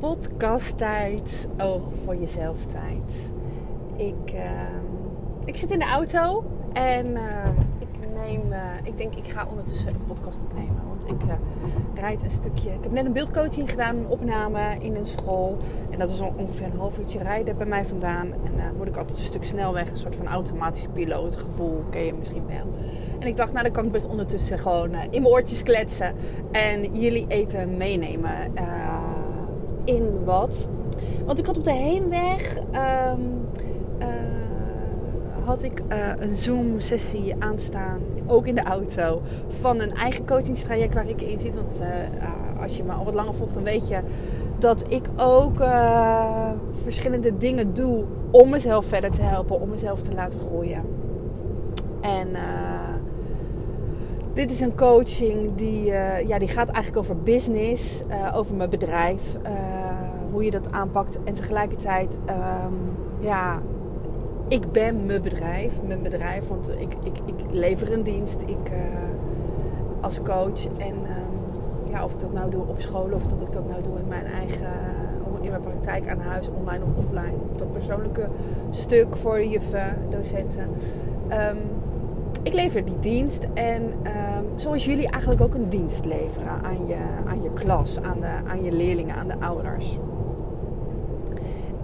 podcasttijd, oog voor jezelf tijd. Ik, uh, ik zit in de auto en uh, ik neem, uh, ik denk ik ga ondertussen een podcast opnemen. Want ik uh, rijd een stukje, ik heb net een beeldcoaching gedaan, een opname in een school. En dat is ongeveer een half uurtje rijden bij mij vandaan. En dan moet ik altijd een stuk snelweg, een soort van automatische pilootgevoel, ken je misschien wel. En ik dacht, nou dan kan ik best ondertussen gewoon in mijn oortjes kletsen en jullie even meenemen in wat. Want ik had op de heenweg um, uh, had ik uh, een Zoom sessie aanstaan, ook in de auto, van een eigen coachingstraject waar ik in zit. Want uh, als je me al wat langer volgt, dan weet je dat ik ook verschillende dingen doe om mezelf verder te helpen, om mezelf te laten groeien. En dit is een coaching die, uh, ja, die gaat eigenlijk over business, uh, over mijn bedrijf, uh, hoe je dat aanpakt. En tegelijkertijd, um, ja, ik ben mijn bedrijf, mijn bedrijf, want ik, ik, ik lever een dienst ik, als coach. En um, ja, of ik dat nou doe op school of dat ik dat nou doe in mijn eigen, in mijn praktijk aan huis, online of offline. Dat persoonlijke stuk voor de juffen, docenten. Um, ik lever die dienst en um, zoals jullie eigenlijk ook een dienst leveren aan je, aan je klas, aan, de, aan je leerlingen, aan de ouders.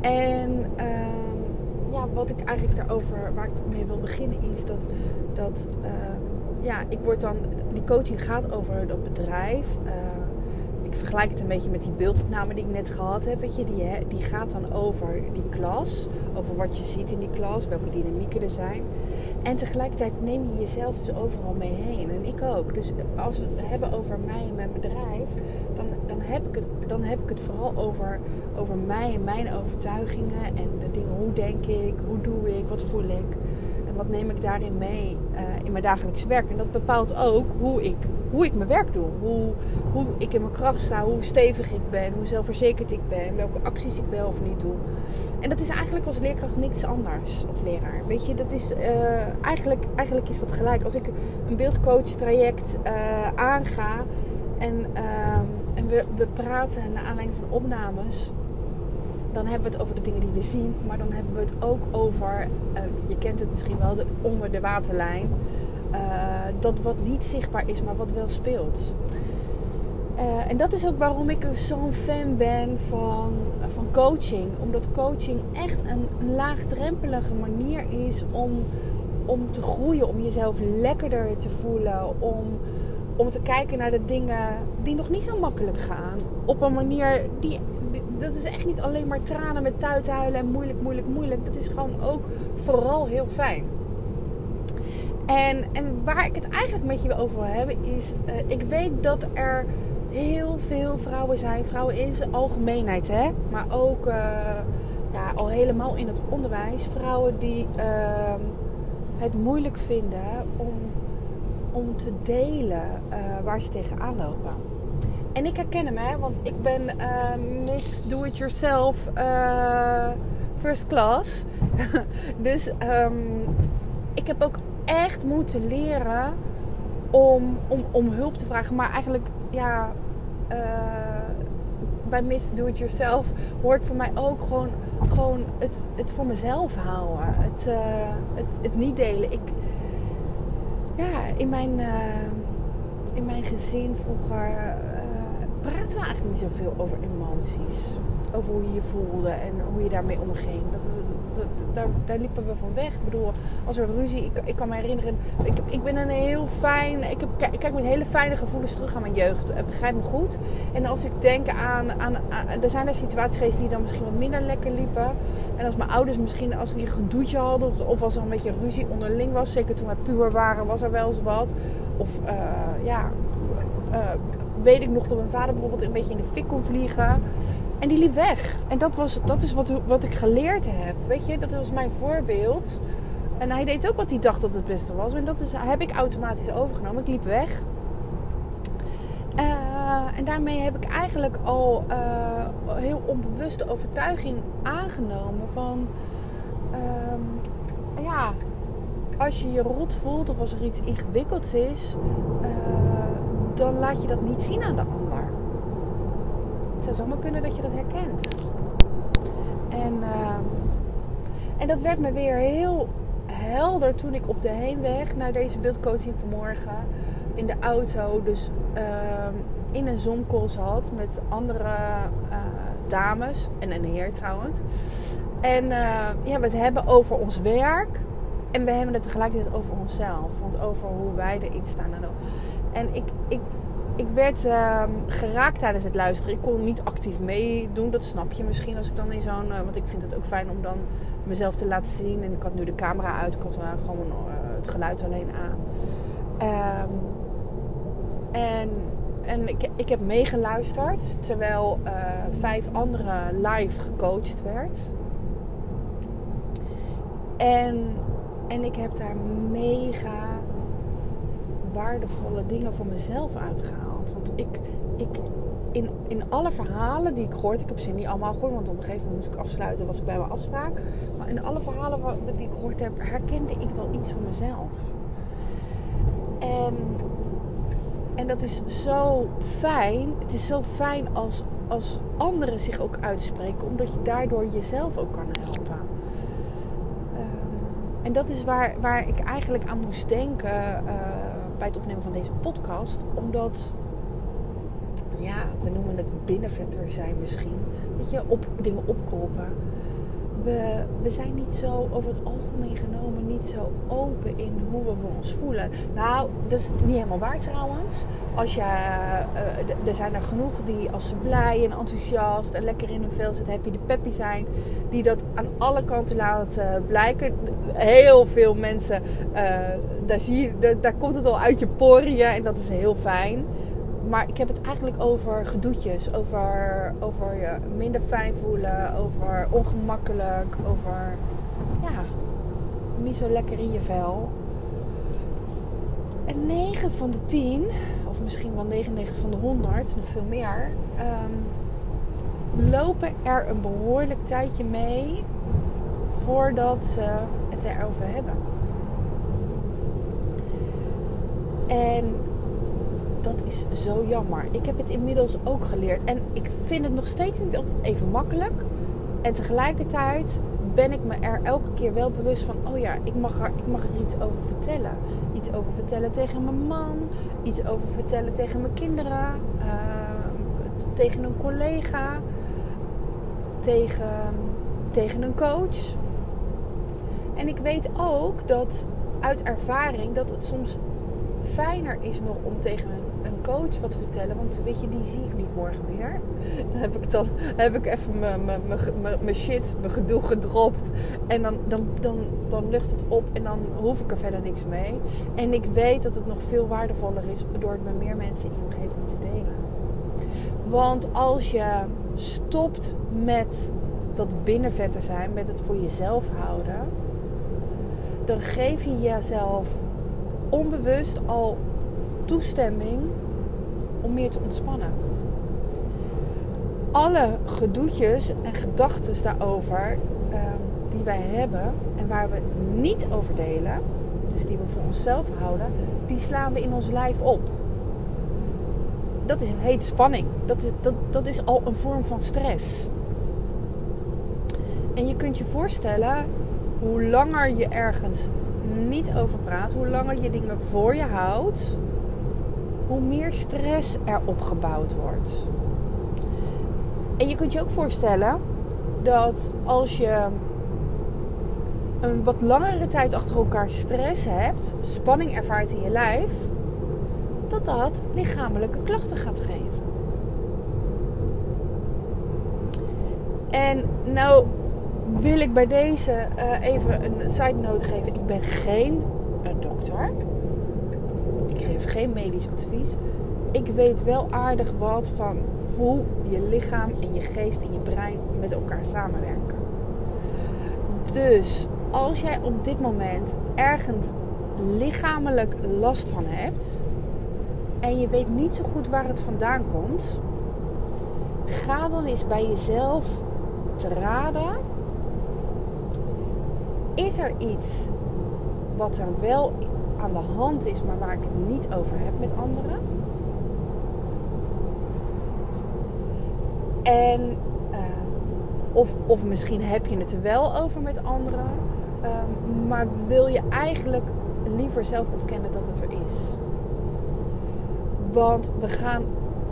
En um, ja, wat ik eigenlijk daarover, waar ik mee wil beginnen, is dat, dat um, ja, ik word dan, die coaching gaat over dat bedrijf. Vergelijk het een beetje met die beeldopname die ik net gehad heb. Weet je, die, die gaat dan over die klas, over wat je ziet in die klas, welke dynamieken er zijn. En tegelijkertijd neem je jezelf dus overal mee heen. En ik ook. Dus als we het hebben over mij en mijn bedrijf, dan, dan, heb, ik het, dan heb ik het vooral over, over mij en mijn overtuigingen. En de dingen, hoe denk ik, hoe doe ik, wat voel ik. Wat neem ik daarin mee uh, in mijn dagelijks werk. En dat bepaalt ook hoe ik, hoe ik mijn werk doe. Hoe, hoe ik in mijn kracht sta, hoe stevig ik ben, hoe zelfverzekerd ik ben. Welke acties ik wel of niet doe. En dat is eigenlijk als leerkracht niks anders, of leraar. Weet je, dat is, uh, eigenlijk, eigenlijk is dat gelijk. Als ik een beeldcoach traject uh, aanga en, uh, en we, we praten naar aanleiding van opnames, dan hebben we het over de dingen die we zien. Maar dan hebben we het ook over, je kent het misschien wel, de, onder de waterlijn. dat wat niet zichtbaar is, maar wat wel speelt. Uh, en dat is ook waarom ik zo'n fan ben van, van coaching. Omdat coaching echt een laagdrempelige manier is om, om te groeien, om jezelf lekkerder te voelen, om, om te kijken naar de dingen die nog niet zo makkelijk gaan. Op een manier die. Dat is echt niet alleen maar tranen met tuithuilen en moeilijk, moeilijk, moeilijk. Dat is gewoon ook vooral heel fijn. En, en waar ik het eigenlijk met je over wil hebben is... Uh, ik weet dat er heel veel vrouwen zijn. Vrouwen in zijn algemeenheid, hè. Maar ook uh, ja, al helemaal in het onderwijs. Vrouwen die uh, het moeilijk vinden om, om te delen uh, waar ze tegenaan lopen. En ik herken hem, hè. Want ik ben Miss Do-It-Yourself First Class. dus um, ik heb ook echt moeten leren om, om, om hulp te vragen. Maar eigenlijk, ja, uh, bij Miss Do It Yourself hoort voor mij ook gewoon, gewoon het, het voor mezelf houden. Het, uh, het, het niet delen. Ik, ja, in mijn, uh, in mijn gezin vroeger praten we eigenlijk niet zoveel over emoties over hoe je je voelde en hoe je daarmee omging. Dat, dat, daar, daar, liepen we van weg. Ik bedoel, als er ruzie, ik, ik kan me herinneren, ik, ik ben een heel fijn, ik, heb, kijk met hele fijne gevoelens terug aan mijn jeugd. Begrijp me goed. En als ik denk aan, aan, er zijn er situaties geweest die dan misschien wat minder lekker liepen. En als mijn ouders misschien, als die een gedoetje hadden of, of als er een beetje ruzie onderling was, zeker toen wij puur waren, was er wel eens wat. Of uh, ja, uh, weet ik nog dat mijn vader bijvoorbeeld een beetje in de fik kon vliegen. En die liep weg. En dat, was, dat is wat, wat ik geleerd heb. Weet je, dat was mijn voorbeeld. En hij deed ook wat hij dacht dat het beste was. En dat is, heb ik automatisch overgenomen. Ik liep weg. Uh, en daarmee heb ik eigenlijk al uh, heel onbewuste overtuiging aangenomen van... Um, ja, als je je rot voelt of als er iets ingewikkelds is... Dan laat je dat niet zien aan de ander zou zomaar kunnen dat je dat herkent. En, ehm, en dat werd me weer heel helder toen ik op de heenweg naar deze beeldcoaching vanmorgen in de auto, dus ehm, in een zonkol zat met andere uh, dames en een heer trouwens. En ja, we het hebben over ons werk. En we hebben het tegelijkertijd over onszelf. Want over hoe wij erin staan. En ik, ik, ik werd uh, geraakt tijdens het luisteren. Ik kon niet actief meedoen. Dat snap je misschien als ik dan in zo'n... Uh, want ik vind het ook fijn om dan mezelf te laten zien. En ik had nu de camera uit. Ik had gewoon het geluid alleen aan. Um, en en ik, ik heb meegeluisterd terwijl vijf anderen live gecoacht werd. En, en ik heb daar mega waardevolle dingen voor mezelf uitgehaald. Want ik, ik in, in alle verhalen die ik gehoord, ik heb ze niet allemaal gehoord, want op een gegeven moment moest ik afsluiten, was ik bij mijn afspraak. Maar in alle verhalen die ik gehoord heb, herkende ik wel iets van mezelf. En en dat is zo fijn. Het is zo fijn als, als anderen zich ook uitspreken, omdat je daardoor jezelf ook kan helpen. Ehm, en dat is waar, waar ik eigenlijk aan moest denken uh, bij het opnemen van deze podcast. Omdat, ja, we noemen het binnenvetter zijn misschien. Dat je, op, dingen opkroppen we, we zijn niet zo over het algemeen genomen niet zo open in hoe we ons voelen. Nou, dat is niet helemaal waar trouwens. Als je, uh, er zijn er genoeg die als ze blij en enthousiast en lekker in hun vel zitten, happy de peppy zijn, die dat aan alle kanten laten blijken. Heel veel mensen, uh, daar, zie je, daar komt het al uit je poriën en dat is heel fijn maar ik heb het eigenlijk over gedoetjes. Over, over je minder fijn voelen. Over ongemakkelijk. Over ja, niet zo lekker in je vel. En 9 van de 10, of misschien wel 99 van de 100, nog veel meer, um, lopen er een behoorlijk tijdje mee voordat ze het erover hebben. En dat is zo jammer. Ik heb het inmiddels ook geleerd. En ik vind het nog steeds niet altijd even makkelijk. En tegelijkertijd ben ik me er elke keer wel bewust van: oh ja, ik mag er, ik mag er iets over vertellen. Iets over vertellen tegen mijn man, iets over vertellen tegen mijn kinderen, uh, tegen een collega, tegen, tegen een coach. En ik weet ook dat uit ervaring dat het soms fijner is nog om tegen een coach wat vertellen. Want weet je, die zie ik niet morgen meer. Dan heb ik, dan, heb ik even mijn shit, mijn gedoe gedropt. En dan, dan, dan, dan lucht het op en dan hoef ik er verder niks mee. En ik weet dat het nog veel waardevoller is door het met meer mensen in je omgeving te delen. Want als je stopt met dat binnenvetter zijn, met het voor jezelf houden, dan geef je jezelf onbewust al toestemming meer te ontspannen. Alle gedoetjes en gedachten daarover uh, die wij hebben en waar we niet over delen, dus die we voor onszelf houden, die slaan we in ons lijf op. Dat is, heet spanning. Dat is, dat, dat is al een vorm van stress. En je kunt je voorstellen hoe langer je ergens niet over praat, hoe langer je dingen voor je houdt, hoe meer stress er opgebouwd wordt. En je kunt je ook voorstellen dat als je een wat langere tijd achter elkaar stress hebt, spanning ervaart in je lijf, dat dat lichamelijke klachten gaat geven. En nou wil ik bij deze uh, even een side note geven. Ik ben geen dokter. Geen medisch advies. Ik weet wel aardig wat van hoe je lichaam en je geest en je brein met elkaar samenwerken. Dus als jij op dit moment ergens lichamelijk last van hebt en je weet niet zo goed waar het vandaan komt, ga dan eens bij jezelf te raden is er iets wat er wel aan de hand is, maar waar ik het niet over heb met anderen? En, uh, of, of misschien heb je het er wel over met anderen. Um, maar wil je eigenlijk liever zelf ontkennen dat het er is. Want we gaan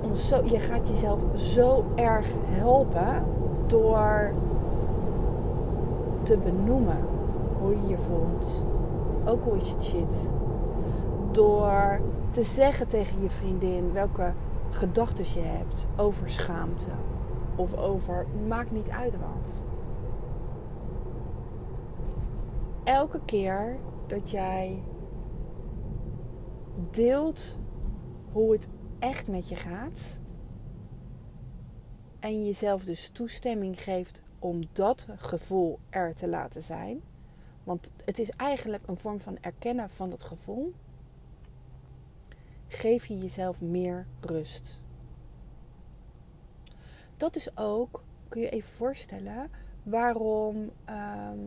ons zo, je gaat jezelf zo erg helpen door te benoemen hoe je je voelt. Ook al is het shit. Door te zeggen tegen je vriendin welke gedachten je hebt over schaamte. Of over, maakt niet uit wat. Elke keer dat jij deelt hoe het echt met je gaat. En jezelf dus toestemming geeft om dat gevoel er te laten zijn. Want het is eigenlijk een vorm van erkennen van dat gevoel. Geef je jezelf meer rust. Dat is ook, kun je even voorstellen, waarom ehm,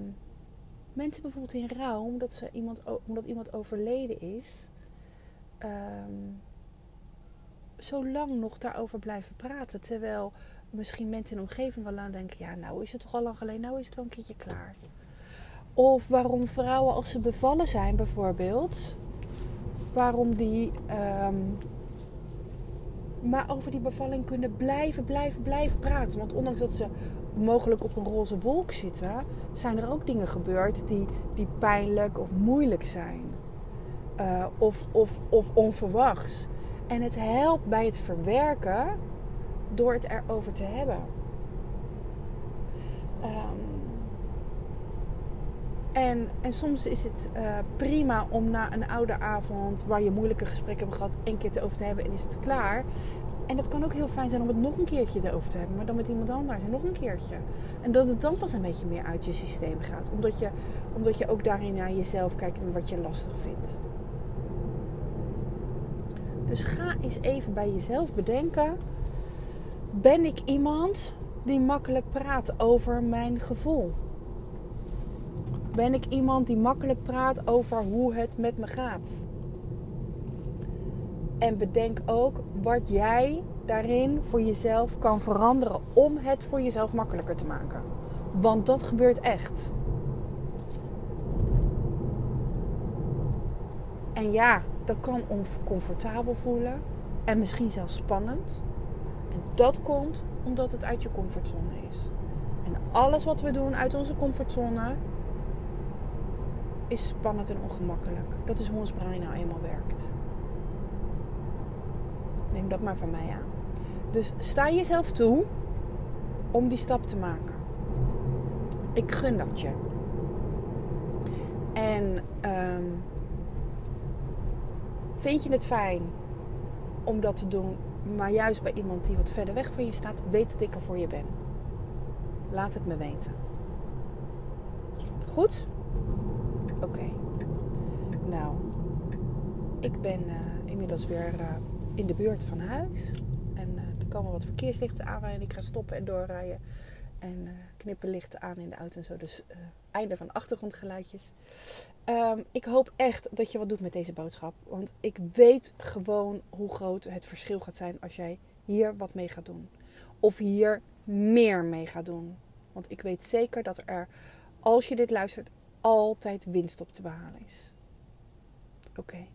mensen bijvoorbeeld in rouw, omdat, ze iemand, omdat iemand overleden is, um, zo lang nog daarover blijven praten. Terwijl misschien mensen in de omgeving wel aan denken: ja, nou is het toch al lang geleden, nou is het wel een keertje klaar. Of waarom vrouwen als ze bevallen zijn bijvoorbeeld, waarom die um, maar over die bevalling kunnen blijven, blijven, blijven praten. Want ondanks dat ze mogelijk op een roze wolk zitten, zijn er ook dingen gebeurd die, die pijnlijk of moeilijk zijn. Uh, of, of, of onverwachts. En het helpt bij het verwerken door het erover te hebben. Um, en, en soms is het uh, prima om na een oude avond waar je moeilijke gesprekken hebt gehad, één keer te over te hebben en is het klaar. En het kan ook heel fijn zijn om het nog een keertje erover te hebben, maar dan met iemand anders en nog een keertje. En dat het dan pas een beetje meer uit je systeem gaat, omdat je, omdat je ook daarin naar jezelf kijkt en wat je lastig vindt. Dus ga eens even bij jezelf bedenken: ben ik iemand die makkelijk praat over mijn gevoel? Ben ik iemand die makkelijk praat over hoe het met me gaat? En bedenk ook wat jij daarin voor jezelf kan veranderen om het voor jezelf makkelijker te maken. Want dat gebeurt echt. En ja, dat kan oncomfortabel voelen en misschien zelfs spannend. En dat komt omdat het uit je comfortzone is. En alles wat we doen uit onze comfortzone is spannend en ongemakkelijk. Dat is hoe ons brein nou eenmaal werkt. Neem dat maar van mij aan. Dus sta jezelf toe om die stap te maken. Ik gun dat je. En um, vind je het fijn om dat te doen, maar juist bij iemand die wat verder weg van je staat, weet dat ik er voor je ben. Laat het me weten. Goed? Oké. Nou, ik ben uh, inmiddels weer uh, in de buurt van huis. En uh, er komen wat verkeerslichten aan waarin ik ga stoppen en doorrijden. En knippen lichten aan in de auto en zo. Dus einde van achtergrondgeluidjes. Um, ik hoop echt dat je wat doet met deze boodschap. Want ik weet gewoon hoe groot het verschil gaat zijn als jij hier wat mee gaat doen. Of hier meer mee gaat doen. Want ik weet zeker dat er, als je dit luistert, altijd winst op te behalen is. Oké.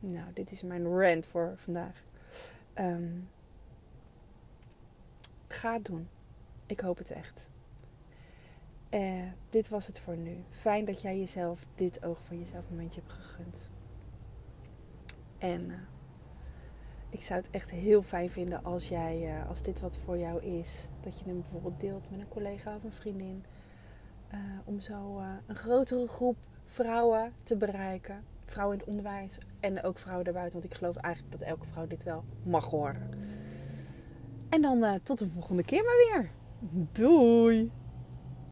Nou, dit is mijn rant voor vandaag. Um, ga het doen. Ik hoop het echt. Uh, dit was het voor nu. Fijn dat jij jezelf dit oog van jezelf momentje hebt gegund. En uh, ik zou het echt heel fijn vinden als jij, uh, als dit wat voor jou is, dat je hem bijvoorbeeld deelt met een collega of een vriendin. Om zo een grotere groep vrouwen te bereiken. Vrouwen in het onderwijs en ook vrouwen daarbuiten. Want ik geloof eigenlijk dat elke vrouw dit wel mag horen. En dan tot de volgende keer maar weer. Doei!